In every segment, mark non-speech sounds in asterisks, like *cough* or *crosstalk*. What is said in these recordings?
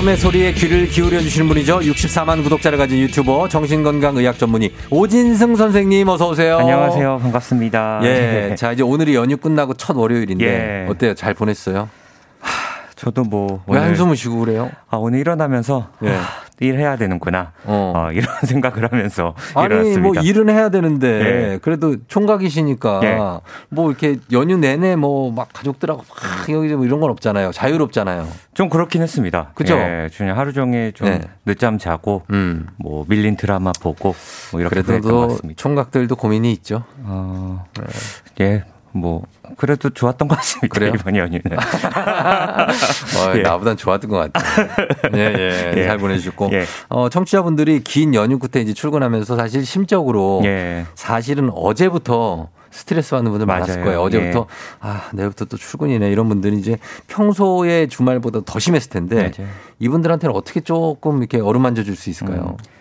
마음의 소리에 귀를 기울여 주시는 분이죠. 64만 구독자를 가진 유튜버 정신건강의학 전문의 오진승 선생님 어서 오세요. 안녕하세요. 반갑습니다. 예. *laughs* 자, 이제 오늘이 연휴 끝나고 첫 월요일인데 예. 어때요? 잘 보냈어요? 저도 뭐. 왜 한숨을 쉬고 그래요? 아, 오늘 일어나면서. 예. 아, 일해야 되는구나. 어. 어. 이런 *laughs* 생각을 하면서 아니 일어났습니다. 뭐 일은 해야 되는데 예. 그래도 총각이시니까 예. 뭐 이렇게 연휴 내내 뭐 막 가족들하고 막 여기 뭐 이런 건 없잖아요. 자유롭잖아요. 좀 그렇긴 했습니다. 그죠? 예, 주님 하루 종일 좀 예. 늦잠 자고 음. 뭐 밀린 드라마 보고 뭐 이렇게 그래도 총각들도 고민이 있죠. 어, 예. 뭐 그래도 좋았던 것 같습니다. 그래요? *laughs* 이번 연휴는. *laughs* 어, 예. 나보단 좋았던 것 같아요. 예, 예, *laughs* 예. 잘 보내주셨고. 예. 어, 청취자분들이 긴 연휴 끝에 이제 출근하면서 사실 심적으로 예. 사실은 어제부터 스트레스 받는 분들 맞아요. 많았을 거예요. 어제부터 예. 아 내일부터 또 출근이네 이런 분들이 이제 평소에 주말보다 더 심했을 텐데 맞아요. 이분들한테는 어떻게 조금 이렇게 어루만져 줄 수 있을까요? 음.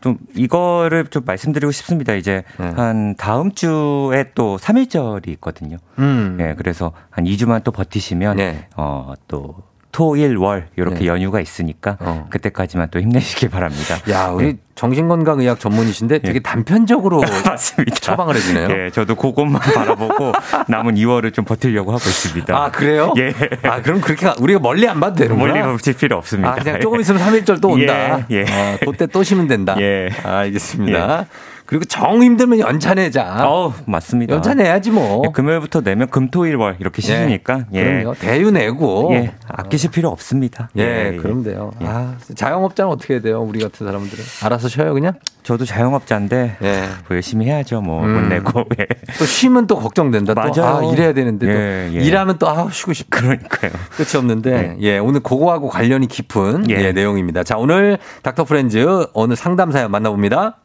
좀 이거를 좀 말씀드리고 싶습니다. 이제 네. 한 다음 주에 또 3일절이 있거든요. 음. 네, 그래서 한 2주만 또 버티시면 네. 어또 토, 일, 월 이렇게 네. 연휴가 있으니까 어. 그때까지만 또 힘내시길 바랍니다. 야, 우리 네. 정신건강의학 전문이신데 되게 네. 단편적으로 *laughs* 맞습니다. 처방을 해주네요. 예, 저도 그것만 *laughs* 바라보고 남은 2월을 좀 버틸려고 하고 있습니다. 아, 그래요? 예. 아, 그럼 그렇게 우리가 멀리 안 봐도 되는구나. 멀리 가실 필요 없습니다. 아, 그냥 조금 있으면 3일절 또 *laughs* 온다. 예. 예. 아, 그때 또 쉬면 된다. 예. 아, 알겠습니다. 예. 그리고 정 힘들면 연차 내자. 어, 맞습니다. 연차 내야지 뭐. 예, 금요일부터 내면 금토일월 이렇게 쉬니까. 예. 예. 그럼요. 대유 내고. 예. 아끼실 필요 없습니다. 예, 예. 그럼 돼요. 예. 아, 자영업자는 어떻게 해야 돼요? 우리 같은 사람들은. 알아서 쉬어요, 그냥? 저도 자영업자인데 예. 뭐 열심히 해야죠. 뭐 못 음. 내고. 예. 또 쉬면 또 걱정된다. 또 맞아요. 아, 일해야 되는데 또 예, 예. 일하면 또 아, 쉬고 싶. 그러니까요. 끝이 없는데 예, 오늘 그거하고 관련이 깊은 예. 내용입니다. 자, 오늘 닥터 프렌즈 오늘 상담 사연 만나봅니다.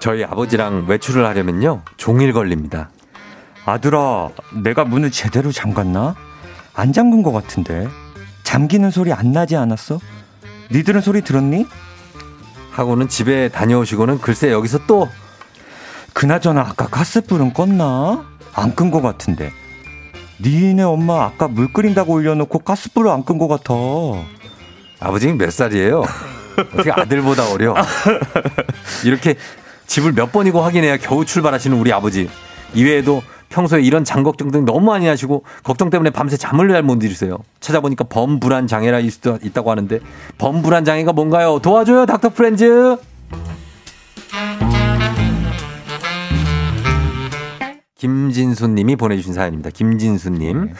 저희 아버지랑 외출을 하려면요 종일 걸립니다. 아들아, 내가 문을 제대로 잠갔나? 안 잠근 것 같은데. 잠기는 소리 안 나지 않았어? 니들은 소리 들었니? 하고는 집에 다녀오시고는 글쎄 여기서 또 그나저나 아까 가스불은 껐나? 안 끈 것 같은데. 니네 엄마 아까 물 끓인다고 올려놓고 가스불을 안 끈 것 같아. 아버지 몇 살이에요? 어떻게 아들보다 어려? *laughs* 이렇게 집을 몇 번이고 확인해야 겨우 출발하시는 우리 아버지. 이외에도 평소에 이런 장 걱정 등 너무 많이 하시고 걱정 때문에 밤새 잠을 잘 못 이루세요. 찾아보니까 범불안 장애라 있다고 하는데 범불안 장애가 뭔가요? 도와줘요, 닥터 프렌즈. 김진수님이 보내주신 사연입니다. 김진수님. 네.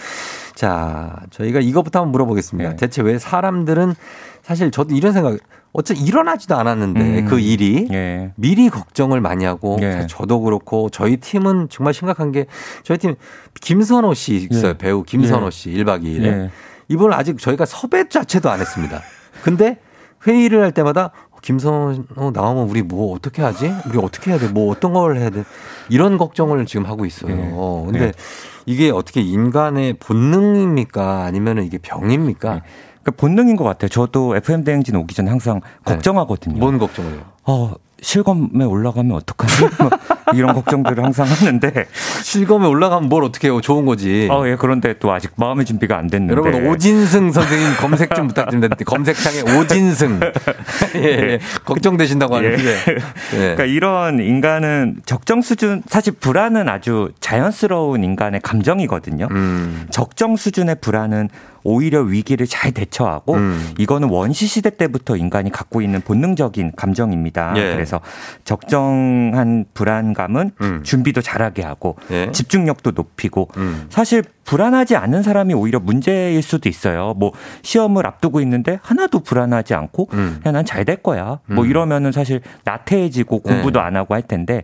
자, 저희가 이것부터 한번 물어보겠습니다. 네. 대체 왜 사람들은 사실 저도 이런 생각, 어차피 일어나지도 않았는데 음. 그 일이 예. 미리 걱정을 많이 하고 예. 저도 그렇고 저희 팀은 정말 심각한 게 저희 팀 김선호 씨 있어요. 예. 배우 김선호 예. 씨 1박 2일에. 예. 이분을 아직 저희가 섭외 자체도 안 했습니다. 근데 회의를 할 때마다 김선호 나오면 우리 뭐 어떻게 하지? 우리 어떻게 해야 돼? 뭐 어떤 걸 해야 돼? 이런 걱정을 지금 하고 있어요. 예. 근데 이게 어떻게 인간의 본능입니까? 아니면 이게 병입니까? 그 본능인 것 같아요. 저도 FM 대행진 오기 전에 항상 네. 걱정하거든요. 뭔 걱정을요? 어, 실검에 올라가면 어떡하지? *laughs* 뭐 이런 걱정들을 항상 하는데 실검에 올라가면 뭘 어떻게 해요? 좋은 거지. 어, 예. 그런데 또 아직 마음의 준비가 안 됐는데. 여러분 오진승 선생님 검색 좀 부탁드립니다. 검색창에 오진승. *laughs* 예, 예. 걱정되신다고 하는데. 예. *laughs* 예. 그러니까 이런 인간은 적정 수준 사실 불안은 아주 자연스러운 인간의 감정이거든요. 음. 적정 수준의 불안은 오히려 위기를 잘 대처하고 음. 이거는 원시 시대 때부터 인간이 갖고 있는 본능적인 감정입니다. 예. 그래서 적정한 불안감은 음. 준비도 잘하게 하고 예. 집중력도 높이고 음. 사실 불안하지 않은 사람이 오히려 문제일 수도 있어요. 뭐 시험을 앞두고 있는데 하나도 불안하지 않고 음. 그냥 난 잘 될 거야. 뭐 음. 이러면은 사실 나태해지고 공부도 네. 안 하고 할 텐데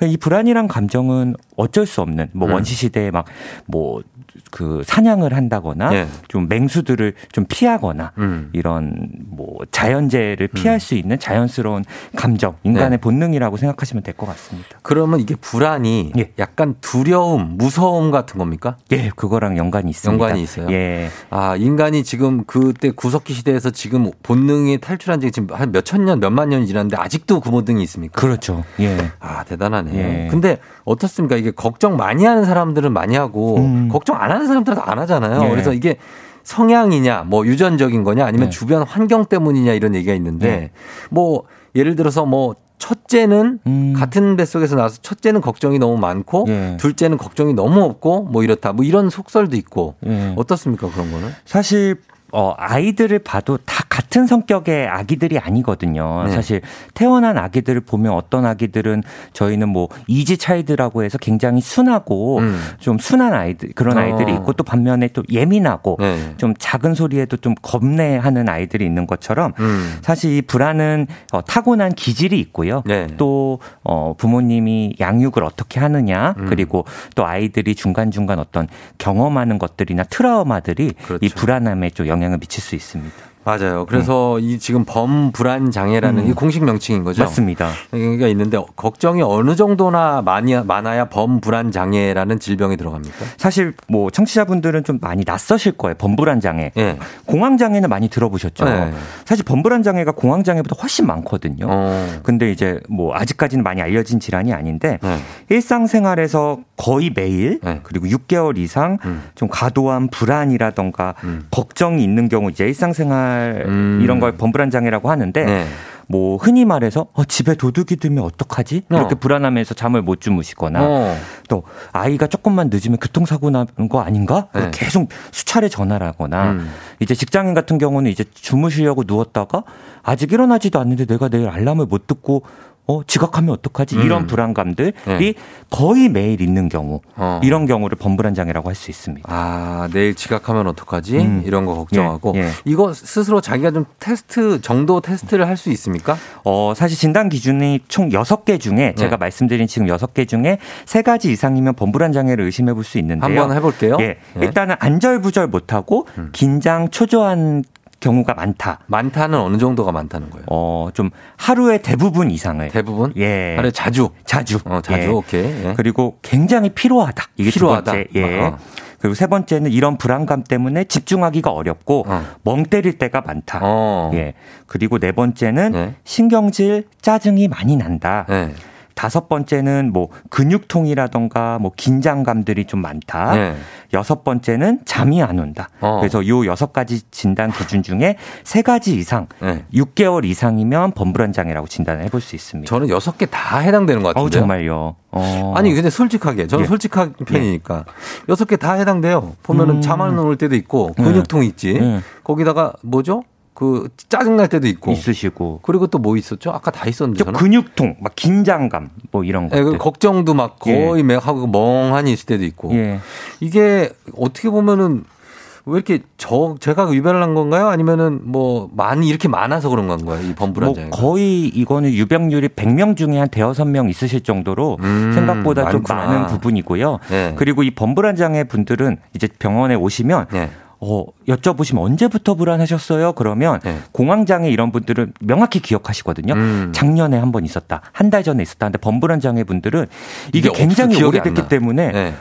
네. 이 불안이란 감정은 어쩔 수 없는 뭐 음. 원시 시대에 막 뭐 그 사냥을 한다거나 네. 좀 맹수들을 좀 피하거나 음. 이런 뭐 자연재해를 피할 음. 수 있는 자연스러운 감정, 인간의 네. 본능이라고 생각하시면 될 것 같습니다. 그러면 이게 불안이 예. 약간 두려움, 무서움 같은 겁니까? 예, 그거랑 연관이 있습니다. 연관이 있어요. 예. 아, 인간이 지금 그때 구석기 시대에서 지금 본능이 탈출한 지 지금 한 몇천 년, 몇만 년이 지났는데 아직도 그 본능이 있습니까? 그렇죠. 예. 아, 대단하네요. 예. 근데 어떻습니까? 이게 걱정 많이 하는 사람들은 많이 하고 음. 걱정 안 하는 사람들은 안 하잖아요. 예. 그래서 이게 성향이냐, 뭐 유전적인 거냐, 아니면 네. 주변 환경 때문이냐 이런 얘기가 있는데 네. 뭐 예를 들어서 뭐 첫째는 음. 같은 뱃속에서 나와서 첫째는 걱정이 너무 많고 예. 둘째는 걱정이 너무 없고 뭐 이렇다 뭐 이런 속설도 있고 예. 어떻습니까 그런 거는? 사실 어, 아이들을 봐도 다 같은 성격의 아기들이 아니거든요. 네. 사실 태어난 아기들을 보면 어떤 아기들은 저희는 뭐 이지 차이드라고 해서 굉장히 순하고 음. 좀 순한 아이들 그런 어. 아이들이 있고 또 반면에 또 예민하고 네. 좀 작은 소리에도 좀 겁내하는 아이들이 있는 것처럼 음. 사실 이 불안은 어, 타고난 기질이 있고요. 네. 또 어, 부모님이 양육을 어떻게 하느냐 음. 그리고 또 아이들이 중간 중간 어떤 경험하는 것들이나 트라우마들이 그렇죠. 이 불안함에 좀 영향 영향을 미칠 수 있습니다. 맞아요. 그래서 음. 이 지금 범불안 장애라는 음. 이 공식 명칭인 거죠. 맞습니다. 그러니까 있는데 걱정이 어느 정도나 많이 많아야 범불안 장애라는 질병이 들어갑니까? 사실 뭐 청취자분들은 좀 많이 낯서실 거예요. 범불안 장애. 네. 공황 장애는 많이 들어보셨죠. 네. 사실 범불안 장애가 공황 장애보다 훨씬 많거든요. 어. 근데 이제 뭐 아직까지는 많이 알려진 질환이 아닌데 네. 일상생활에서 거의 매일 네. 그리고 6개월 이상 음. 좀 과도한 불안이라던가 음. 걱정이 있는 경우 이제 일상생활 생활 음. 이런 걸 범불안 장애라고 하는데 네. 뭐 흔히 말해서 어, 집에 도둑이 들면 어떡하지? 이렇게 어. 불안하면서 잠을 못 주무시거나 어. 또 아이가 조금만 늦으면 교통사고 나는 거 아닌가? 네. 계속 수차례 전화를 하거나 음. 이제 직장인 같은 경우는 이제 주무시려고 누웠다가 아직 일어나지도 않는데 내가 내일 알람을 못 듣고 어, 지각하면 어떡하지? 음. 이런 불안감들이 네. 거의 매일 있는 경우, 어. 이런 경우를 범불안 장애라고 할 수 있습니다. 아, 내일 지각하면 어떡하지? 음. 이런 거 걱정하고. 예, 예. 이거 스스로 자기가 좀 테스트, 정도 테스트를 할 수 있습니까? 어, 사실 진단 기준이 총 6개 중에 제가 네. 말씀드린 지금 6개 중에 3가지 이상이면 범불안 장애를 의심해 볼 수 있는데요. 한번 해볼게요. 예. 네. 일단은 안절부절 못하고 음. 긴장, 초조한 경우가 많다. 많다는 어느 정도가 많다는 거예요? 어, 좀 하루의 대부분 이상을. 대부분? 예. 하루에 자주. 자주. 어, 자주. 예. 오케이. 예. 그리고 굉장히 피로하다. 이게 피로하다. 두 번째. 예. 어. 그리고 세 번째는 이런 불안감 때문에 집중하기가 어렵고 어. 멍 때릴 때가 많다. 어. 예. 그리고 네 번째는 네. 신경질, 짜증이 많이 난다. 네. 다섯 번째는 뭐 근육통이라던가 뭐 긴장감들이 좀 많다. 네. 여섯 번째는 잠이 안 온다. 어. 그래서 요 여섯 가지 진단 기준 중에 세 가지 이상, 네. 6개월 이상이면 범불안 장애라고 진단을 해볼 수 있습니다. 저는 여섯 개 다 해당되는 것 같은데요. 어, 정말요. 어. 아니 근데 솔직하게 저는 예. 솔직한 편이니까 예. 여섯 개다 해당돼요. 보면은 음. 잠안 올 때도 있고 근육통 있지. 예. 거기다가 뭐죠? 그 짜증 날 때도 있고 있으시고 그리고 또 뭐 있었죠? 아까 다 있었는데? 근육통, 막 긴장감 뭐 이런 거. 예, 그 걱정도 막 거의 예. 하고 멍하니 있을 때도 있고 예. 이게 어떻게 보면은 왜 이렇게 저 제가 유별난 건가요? 아니면은 뭐 많이 이렇게 많아서 그런 건가요? 이 범불안 장애. 뭐 거의 이거는 유병률이 100명 중에 한 대여섯 명 있으실 정도로 음, 생각보다 많구나. 좀 많은 부분이고요. 네. 그리고 이 범불안 장애 분들은 이제 병원에 오시면 네. 어, 여쭤보시면 언제부터 불안하셨어요? 그러면 네. 공황장애 이런 분들은 명확히 기억하시거든요. 음. 작년에 한 번 있었다. 한 달 전에 있었다. 근데 범불안 장애 분들은 이게, 이게 굉장히 오래됐기 때문에 네.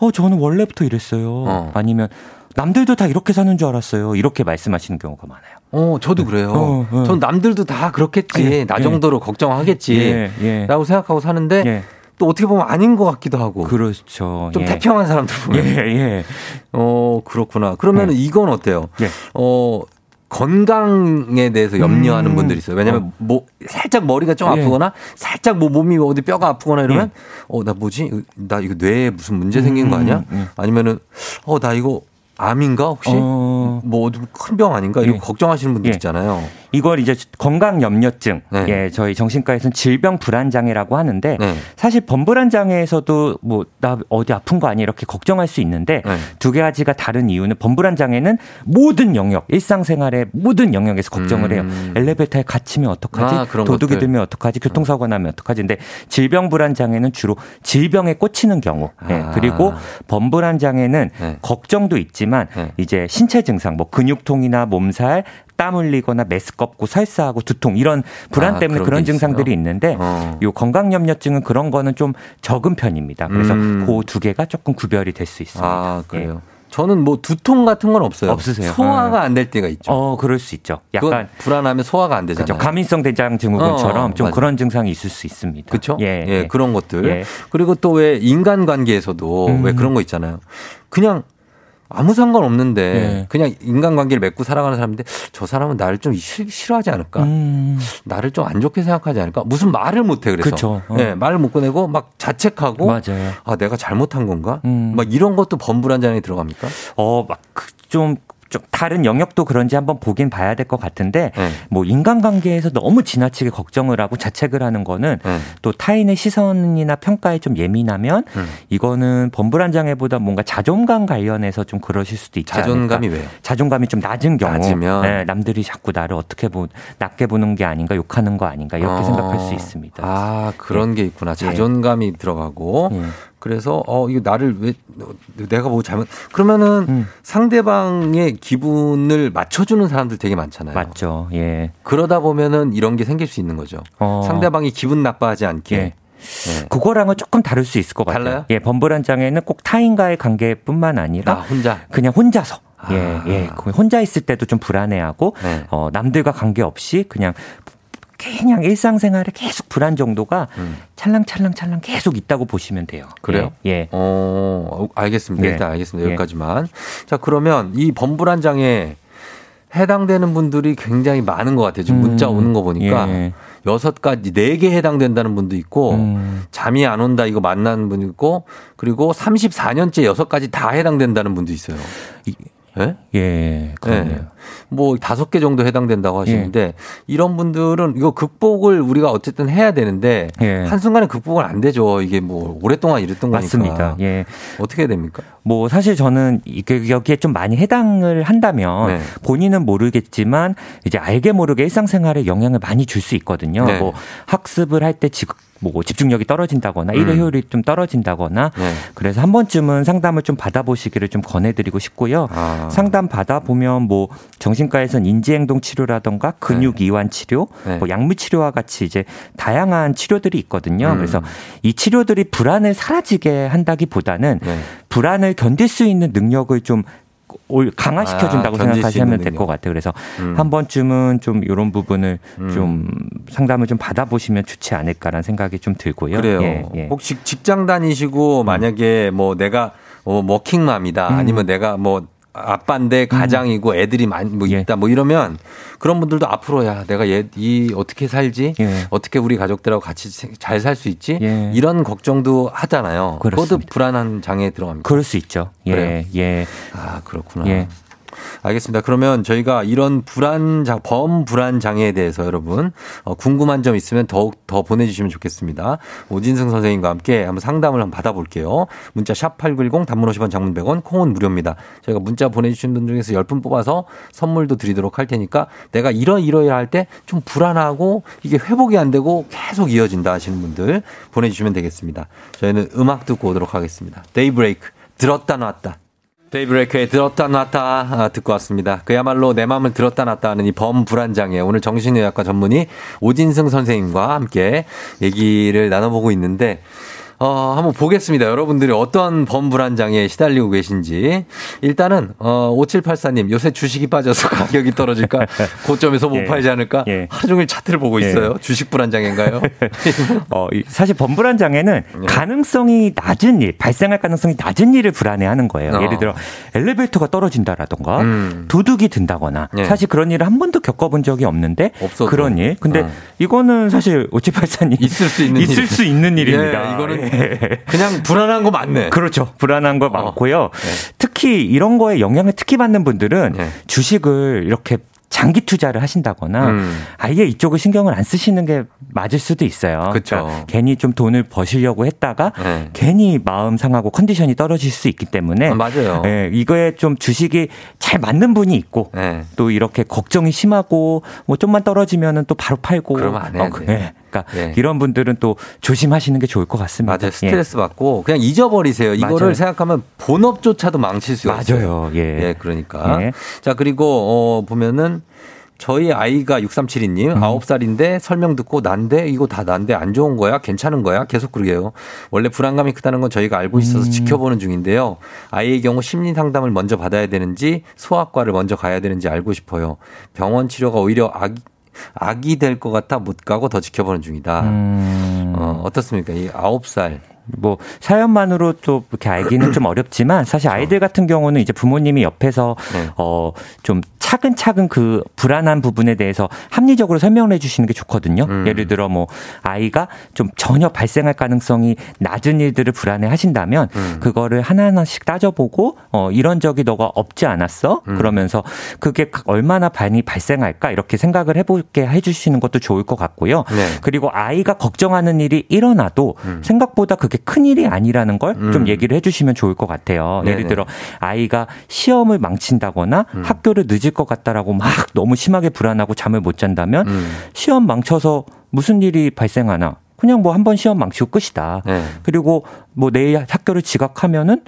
어, 저는 원래부터 이랬어요. 어. 아니면 남들도 다 이렇게 사는 줄 알았어요. 이렇게 말씀하시는 경우가 많아요. 어, 저도 그래요. 어, 어. 전 남들도 다 그렇겠지. 예, 나 예. 정도로 예. 걱정하겠지. 예, 라고 생각하고 사는데 예. 또 어떻게 보면 아닌 것 같기도 하고. 그렇죠. 좀 예. 태평한 사람들 보면. 예, 예. 어, 그렇구나. 그러면 은 예. 이건 어때요? 예. 어, 건강에 대해서 염려하는 음. 분들이 있어요. 왜냐면 어. 뭐 살짝 머리가 좀 예. 아프거나 살짝 뭐 몸이 어디 뼈가 아프거나 이러면 예. 어, 나 뭐지? 나 이거 뇌에 무슨 문제 생긴 거 아니야? 음, 음. 아니면은 어, 나 이거 암인가 혹시? 어. 뭐 큰 병 아니인가? 이거 예. 걱정하시는 분들 예. 있잖아요. 이걸 이제 건강 염려증, 네. 예, 저희 정신과에서는 질병 불안 장애라고 하는데 네. 사실 범불안 장애에서도 뭐 나 어디 아픈 거 아니 이렇게 걱정할 수 있는데 네. 두 가지가 다른 이유는 범불안 장애는 모든 영역, 일상생활의 모든 영역에서 걱정을 해요. 음. 엘리베이터에 갇히면 어떡하지? 아, 도둑이 것들. 들면 어떡하지? 교통사고 나면 어떡하지? 근데 질병 불안 장애는 주로 질병에 꽂히는 경우. 예, 아. 그리고 범불안 장애는 네. 걱정도 있지만 네. 이제 신체 증상, 뭐 근육통이나 몸살, 땀 흘리거나 메스껍고 설사하고 두통 이런 불안 아, 때문에 그런 증상들이 있는데 어. 요 건강염려증은 그런 거는 좀 적은 편입니다. 그래서 음. 그두 개가 조금 구별이 될 수 있습니다. 아, 그래요. 예. 저는 뭐 두통 같은 건 없어요. 없으세요? 소화가 네. 안될 때가 있죠. 어, 그럴 수 있죠. 약간 불안하면 소화가 안 되잖아요. 그렇죠. 가민성 대장 증후군처럼 어, 좀 맞아. 그런 증상이 있을 수 있습니다. 그렇죠? 예, 예, 예. 그런 것들. 예. 그리고 또 왜 인간 관계에서도 음. 왜 그런 거 있잖아요. 그냥 아무 상관 없는데 네. 그냥 인간관계를 맺고 살아가는 사람인데 저 사람은 나를 좀 싫어하지 않을까? 음. 나를 좀 안 좋게 생각하지 않을까? 무슨 말을 못해 그래서. 어. 네, 말을 못 꺼내고 막 자책하고 맞아요. 아 내가 잘못한 건가? 음. 막 이런 것도 범불안 장애 들어갑니까? 어막 좀 좀 다른 영역도 그런지 한번 보긴 봐야 될 것 같은데 네. 뭐 인간관계에서 너무 지나치게 걱정을 하고 자책을 하는 거는 네. 또 타인의 시선이나 평가에 좀 예민하면 음. 이거는 범불안 장애보다 뭔가 자존감 관련해서 좀 그러실 수도 있지 자존감이 않을까. 왜요? 자존감이 좀 낮은 경우 낮으면 네, 남들이 자꾸 나를 어떻게 보 낮게 보는 게 아닌가 욕하는 거 아닌가 이렇게 어. 생각할 수 있습니다. 아 그런 게 있구나. 자존감이 들어가고 예. 그래서 어 이거 나를 왜 내가 뭐 잘못 그러면은 음. 상대방의 기분을 맞춰주는 사람들 되게 많잖아요. 맞죠. 예. 그러다 보면은 이런 게 생길 수 있는 거죠. 어. 상대방이 기분 나빠하지 않게. 예. 네. 그거랑은 조금 다를 수 있을 것 같아요. 달라요? 예, 범불안 장애는 꼭 타인과의 관계뿐만 아니라 아, 혼자 그냥 혼자서 아. 예, 예. 혼자 있을 때도 좀 불안해하고 네. 어, 남들과 관계없이 그냥 그냥 일상생활에 계속 불안 정도가 음. 찰랑찰랑찰랑 계속 있다고 보시면 돼요. 그래요? 예. 예. 어, 알겠습니다. 네. 일단 알겠습니다. 예. 여기까지만. 자, 그러면 이 범불안 장애 해당되는 분들이 굉장히 많은 것 같아요. 지금 음. 문자 오는 거 보니까 예. 여섯 가지, 네 개 해당된다는 분도 있고, 음. 잠이 안 온다 이거 만나는 분 있고, 그리고 34년째 여섯 가지 다 해당된다는 분도 있어요. 예? 예, 그러네요. 네. 뭐 다섯 개 정도 해당된다고 하시는데 예. 이런 분들은 이거 극복을 우리가 어쨌든 해야 되는데 예. 한순간에 극복은 안 되죠. 이게 뭐 오랫동안 이랬던 거니까. 맞습니다. 예. 어떻게 해야 됩니까? 뭐 사실 저는 여기에 좀 많이 해당을 한다면 네. 본인은 모르겠지만 이제 알게 모르게 일상생활에 영향을 많이 줄 수 있거든요. 네. 뭐 학습을 할때 뭐 집중력이 떨어진다거나 일의 음. 효율이 좀 떨어진다거나 네. 그래서 한 번쯤은 상담을 좀 받아보시기를 좀 권해드리고 싶고요. 아. 상담 받아보면 뭐 정신과에선 인지행동 치료라던가 근육 네. 이완 치료, 네. 뭐 약물 치료와 같이 이제 다양한 치료들이 있거든요. 음. 그래서 이 치료들이 불안을 사라지게 한다기보다는 네. 불안을 견딜 수 있는 능력을 좀 강화시켜준다고 아, 생각하시면 될 것 같아요. 그래서 음. 한 번쯤은 좀 이런 부분을 음. 좀 상담을 좀 받아보시면 좋지 않을까라는 생각이 좀 들고요. 그래요. 예, 예. 혹시 직장 다니시고 음. 만약에 뭐 내가 뭐 워킹맘이다 음. 아니면 내가 뭐 아빠인데 음. 가장이고 애들이 많이 뭐 예. 있다 뭐 이러면 그런 분들도 앞으로 야 내가 얘 이 어떻게 살지 예. 어떻게 우리 가족들하고 같이 잘 살 수 있지 예. 이런 걱정도 하잖아요. 그렇습니다. 그것도 불안한 장애에 들어갑니다. 그럴 수 있죠. 예. 그래요? 예. 아 그렇구나. 예. 알겠습니다. 그러면 저희가 이런 불안 장, 범 불안 장애에 대해서 여러분 어, 궁금한 점 있으면 더욱 더 보내주시면 좋겠습니다. 오진승 선생님과 함께 한번 상담을 한번 받아볼게요. 문자 샵 #8910 단문 50원, 장문 100원, 콩은 무료입니다. 저희가 문자 보내주신 분 중에서 10분 뽑아서 선물도 드리도록 할 테니까 내가 이러 이러야 할때 좀 불안하고 이게 회복이 안 되고 계속 이어진다 하시는 분들 보내주시면 되겠습니다. 저희는 음악 듣고 오도록 하겠습니다. 데이브레이크 들었다 놨다. 데이브레이크에 들었다 놨다 아, 듣고 왔습니다. 그야말로 내 마음을 들었다 놨다 하는 이 범불안장애 오늘 정신의학과 전문의 오진승 선생님과 함께 얘기를 나눠보고 있는데 어, 한번 보겠습니다. 여러분들이 어떤 범불안장애에 시달리고 계신지. 일단은, 어, 5784님, 요새 주식이 빠져서 *laughs* 가격이 떨어질까? 고점에서 못 예. 팔지 않을까? 예. 하루 종일 차트를 보고 예. 있어요. 예. 주식 불안장애인가요? *laughs* 어, 사실 범불안장애는 예. 가능성이 낮은 일, 발생할 가능성이 낮은 일을 불안해 하는 거예요. 어. 예를 들어, 엘리베이터가 떨어진다라던가, 음. 도둑이 든다거나, 예. 사실 그런 일을 한 번도 겪어본 적이 없는데, 없어도. 그런 일. 근데 어. 이거는 사실 5784님. 있을 수 있는 있을 일. 수 있는 일입니다. 이거는 그냥 불안한 거 맞네. 그렇죠. 불안한 거 어. 많고요. 네. 특히 이런 거에 영향을 특히 받는 분들은 네. 주식을 이렇게 장기 투자를 하신다거나 음. 아예 이쪽을 신경을 안 쓰시는 게 맞을 수도 있어요. 그러니까 괜히 좀 돈을 버시려고 했다가 네. 괜히 마음 상하고 컨디션이 떨어질 수 있기 때문에 아, 맞아요. 예, 이거에 좀 주식이 잘 맞는 분이 있고 네. 또 이렇게 걱정이 심하고 뭐 좀만 떨어지면은 또 바로 팔고 그러면 안 해요. 어, 예. 그러니까 네. 이런 분들은 또 조심하시는 게 좋을 것 같습니다. 맞아요. 스트레스 예. 받고 그냥 잊어버리세요. 이거를 맞아요. 생각하면 본업조차도 망칠 수 맞아요. 있어요. 예. 예, 그러니까. 예. 자, 그리고 어 보면은 저희 아이가 6372님 음. 9살인데 설명 듣고 난데 이거 다 난데 안 좋은 거야? 괜찮은 거야? 계속 그러게요. 원래 불안감이 크다는 건 저희가 알고 있어서 음. 지켜보는 중인데요. 아이의 경우 심리 상담을 먼저 받아야 되는지 소아과를 먼저 가야 되는지 알고 싶어요. 병원 치료가 오히려 아기 악이 될 것 같아 못 가고 더 지켜보는 중이다. 음. 어, 어떻습니까? 이 아홉 살 뭐 사연만으로 또 이렇게 알기는 좀 어렵지만 사실 아이들 같은 경우는 이제 부모님이 옆에서 네. 어좀 차근차근 그 불안한 부분에 대해서 합리적으로 설명을 해주시는 게 좋거든요. 음. 예를 들어 뭐 아이가 좀 전혀 발생할 가능성이 낮은 일들을 불안해 하신다면 음. 그거를 하나하나씩 따져보고 어 이런 적이 너가 없지 않았어? 음. 그러면서 그게 얼마나 많이 발생할까 이렇게 생각을 해보게 해주시는 것도 좋을 것 같고요. 네. 그리고 아이가 걱정하는 일이 일어나도 음. 생각보다 그게 큰 일이 아니라는 걸좀 음. 얘기를 해주시면 좋을 것 같아요. 네네. 예를 들어 아이가 시험을 망친다거나 음. 학교를 늦을 것 같다라고 막 너무 심하게 불안하고 잠을 못 잔다면 음. 시험 망쳐서 무슨 일이 발생하나 그냥 뭐 한 번 시험 망치고 끝이다. 네. 그리고 뭐 내일 학교를 지각하면은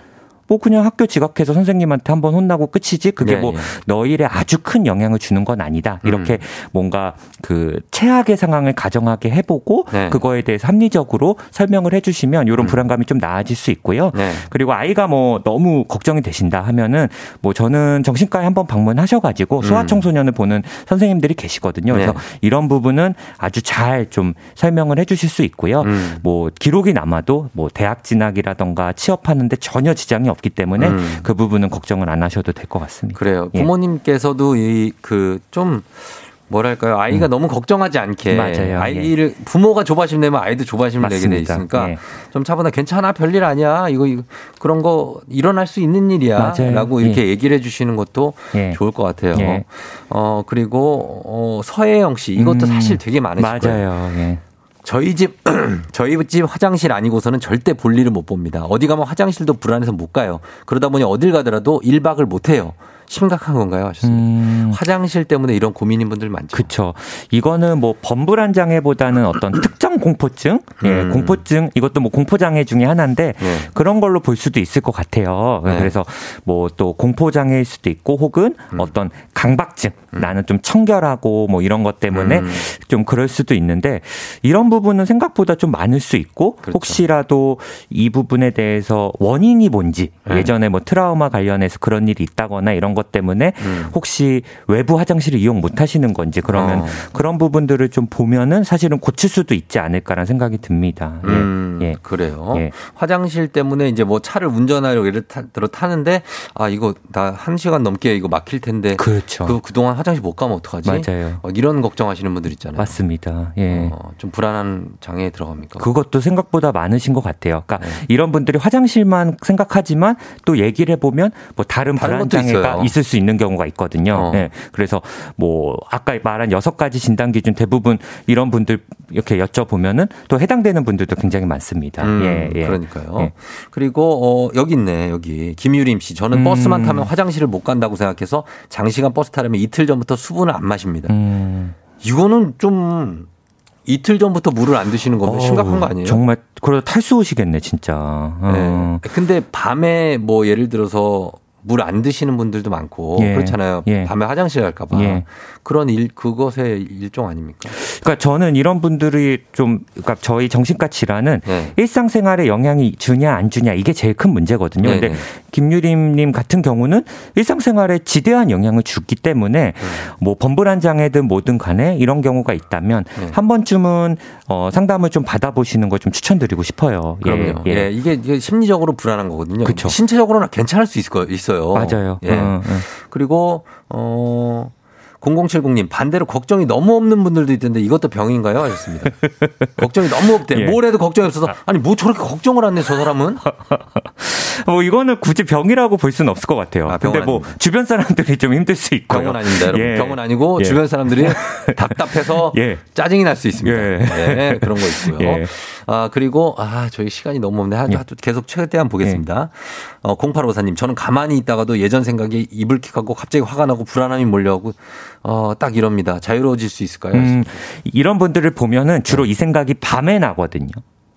뭐 그냥 학교 지각해서 선생님한테 한번 혼나고 끝이지 그게 네, 뭐 네. 너 일에 아주 큰 영향을 주는 건 아니다. 이렇게 음. 뭔가 그 최악의 상황을 가정하게 해보고 네. 그거에 대해서 합리적으로 설명을 해주시면 이런 음. 불안감이 좀 나아질 수 있고요. 네. 그리고 아이가 뭐 너무 걱정이 되신다 하면은 뭐 저는 정신과에 한번 방문하셔가지고 음. 소아청소년을 보는 선생님들이 계시거든요. 그래서 네. 이런 부분은 아주 잘 좀 설명을 해주실 수 있고요. 음. 뭐 기록이 남아도 뭐 대학 진학이라던가 취업하는데 전혀 지장이 없. 없기 때문에 음. 그 부분은 걱정을 안 하셔도 될 것 같습니다. 그래요. 예. 부모님께서도 이 그좀 뭐랄까요 아이가 음. 너무 걱정하지 않게 맞아요. 아이를 예. 부모가 조바심 내면 아이도 조바심을 맞습니다. 내게 돼 있으니까 예. 좀 차분하 괜찮아 별일 아니야 이거, 이거 그런 거 일어날 수 있는 일이야라고 이렇게 예. 얘기를 해주시는 것도 예. 좋을 것 같아요. 예. 어 그리고 어, 서혜영 씨 이것도 음. 사실 되게 많으실 맞아요. 거예요. 저희 집 *clears throat* 저희 집 화장실 아니고서는 절대 볼일을 못 봅니다. 어디 가면 화장실도 불안해서 못 가요. 그러다 보니 어딜 가더라도 1박을 못 해요. 심각한 건가요? 하셨습니다. 음. 화장실 때문에 이런 고민인 분들 많죠. 그렇죠. 이거는 뭐 범불안 장애보다는 어떤 특정 공포증, 예, 음. 공포증 이것도 뭐 공포 장애 중에 하나인데 네. 그런 걸로 볼 수도 있을 것 같아요. 네. 그래서 뭐 또 공포 장애일 수도 있고 혹은 음. 어떤 강박증, 음. 나는 좀 청결하고 뭐 이런 것 때문에 음. 좀 그럴 수도 있는데 이런 부분은 생각보다 좀 많을 수 있고 그렇죠. 혹시라도 이 부분에 대해서 원인이 뭔지 네. 예전에 뭐 트라우마 관련해서 그런 일이 있다거나 이런 것 때문에 음. 혹시 외부 화장실을 이용 못 하시는 건지 그러면 어. 그런 부분들을 좀 보면은 사실은 고칠 수도 있지 않을까라는 생각이 듭니다. 예. 음, 예. 그래요. 예. 화장실 때문에 이제 뭐 차를 운전하려고 예를 들어 타는데 아 이거 나 한 시간 넘게 이거 막힐 텐데 그렇죠. 그 그동안 화장실 못 가면 어떡하지? 맞아요. 이런 걱정하시는 분들 있잖아요. 맞습니다. 예. 어, 좀 불안한 장애에 들어갑니까? 그것도 생각보다 많으신 것 같아요. 그러니까 네. 이런 분들이 화장실만 생각하지만 또 얘기를 해보면 뭐 다른, 다른 불안 장애가 있어요. 있을 수 있는 경우가 있거든요. 어. 네. 그래서 뭐 아까 말한 여섯 가지 진단 기준 대부분 이런 분들 이렇게 여쭤보면은 또 해당되는 분들도 굉장히 많습니다. 음, 예, 예. 그러니까요. 예. 그리고 어 여기 있네 여기 김유림 씨. 저는 음. 버스만 타면 화장실을 못 간다고 생각해서 장시간 버스 타려면 이틀 전부터 수분을 안 마십니다. 음. 이거는 좀 이틀 전부터 물을 안 드시는 거면 심각한 거 아니에요? 정말 그러다 탈수 오시겠네 진짜. 어. 네. 근데 밤에 뭐 예를 들어서 물 안 드시는 분들도 많고 예. 그렇잖아요. 예. 밤에 화장실 갈까봐 예. 그런 일 그것의 일종 아닙니까? 그러니까 저는 이런 분들이 좀 그러니까 저희 정신과 질환은 네. 일상생활에 영향이 주냐 안 주냐 이게 제일 큰 문제거든요. 네. 근데 김유림님 같은 경우는 일상생활에 지대한 영향을 주기 때문에 네. 뭐 범불안 장애든 뭐든 간에 이런 경우가 있다면 네. 한 번쯤은 어, 상담을 좀 받아보시는 걸 좀 추천드리고 싶어요. 그럼요. 예, 예. 이게, 이게 심리적으로 불안한 거거든요. 그쵸. 신체적으로는 괜찮을 수 있을 거 있어요. 맞아요. 예. 어, 어. 그리고 어 0070님 반대로 걱정이 너무 없는 분들도 있던데 이것도 병인가요? 하셨습니다. *laughs* 걱정이 너무 없대. 예. 뭘 해도 걱정이 없어서 아니 뭐 저렇게 걱정을 하네 저 사람은? *laughs* 뭐 이거는 굳이 병이라고 볼 수는 없을 것 같아요. 아, 근데 뭐 아닙니다. 주변 사람들이 좀 힘들 수 있고 병은 아닙니다. 여러분. 예. 병은 아니고 예. 주변 사람들이 *laughs* 답답해서 예. 짜증이 날 수 있습니다. 예. 네, 그런 거 있고요. 예. 아 그리고 아 저희 시간이 너무 없네. 예. 계속 최대한 보겠습니다. 어, 0854님 저는 가만히 있다가도 예전 생각에 이불킥하고 갑자기 화가 나고 불안함이 몰려오고 어, 딱 이럽니다. 자유로워질 수 있을까요? 음, 이런 분들을 보면은 주로 이 생각이 밤에 나거든요.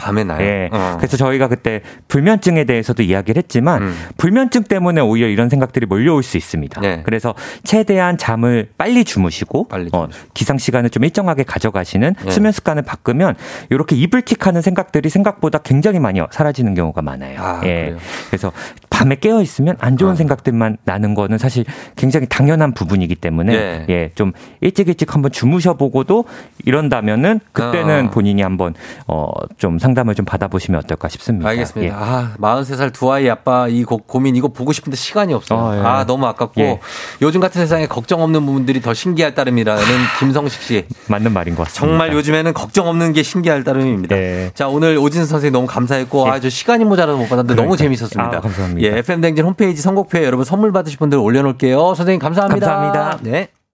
밤에 나요. 네. 어. 그래서 저희가 그때 불면증에 대해서도 이야기를 했지만 음. 불면증 때문에 오히려 이런 생각들이 몰려올 수 있습니다. 네. 그래서 최대한 잠을 빨리 주무시고 빨리 어, 기상 시간을 좀 일정하게 가져가시는 네. 수면 습관을 바꾸면 이렇게 이불킥하는 생각들이 생각보다 굉장히 많이 사라지는 경우가 많아요. 아, 예. 그래요? 그래서 밤에 깨어 있으면 안 좋은 어. 생각들만 나는 거는 사실 굉장히 당연한 부분이기 때문에 네. 예, 좀 일찍 일찍 한번 주무셔 보고도 이런다면은 그때는 어. 본인이 한번 어 좀 상담을 좀 받아보시면 어떨까 싶습니다. 알겠습니다. 예. 아, 43살 두 아이 아빠 이 고, 고민 이거 보고 싶은데 시간이 없어요. 어, 예. 아, 너무 아깝고 예. 요즘 같은 세상에 걱정 없는 부분들이 더 신기할 따름이라는 김성식 씨. 맞는 말인 것 같습니다. 정말 요즘에는 걱정 없는 게 신기할 따름입니다. 예. 자, 오늘 오진 선생님 너무 감사했고 예. 아, 저 시간이 모자라서 못 받았는데 그러니까. 너무 재밌었습니다. 아, 감사합니다. 예, FM 댕진 홈페이지 선곡표에 여러분 선물 받으실 분들 올려놓을게요. 선생님 감사합니다. 감사합니다. 네.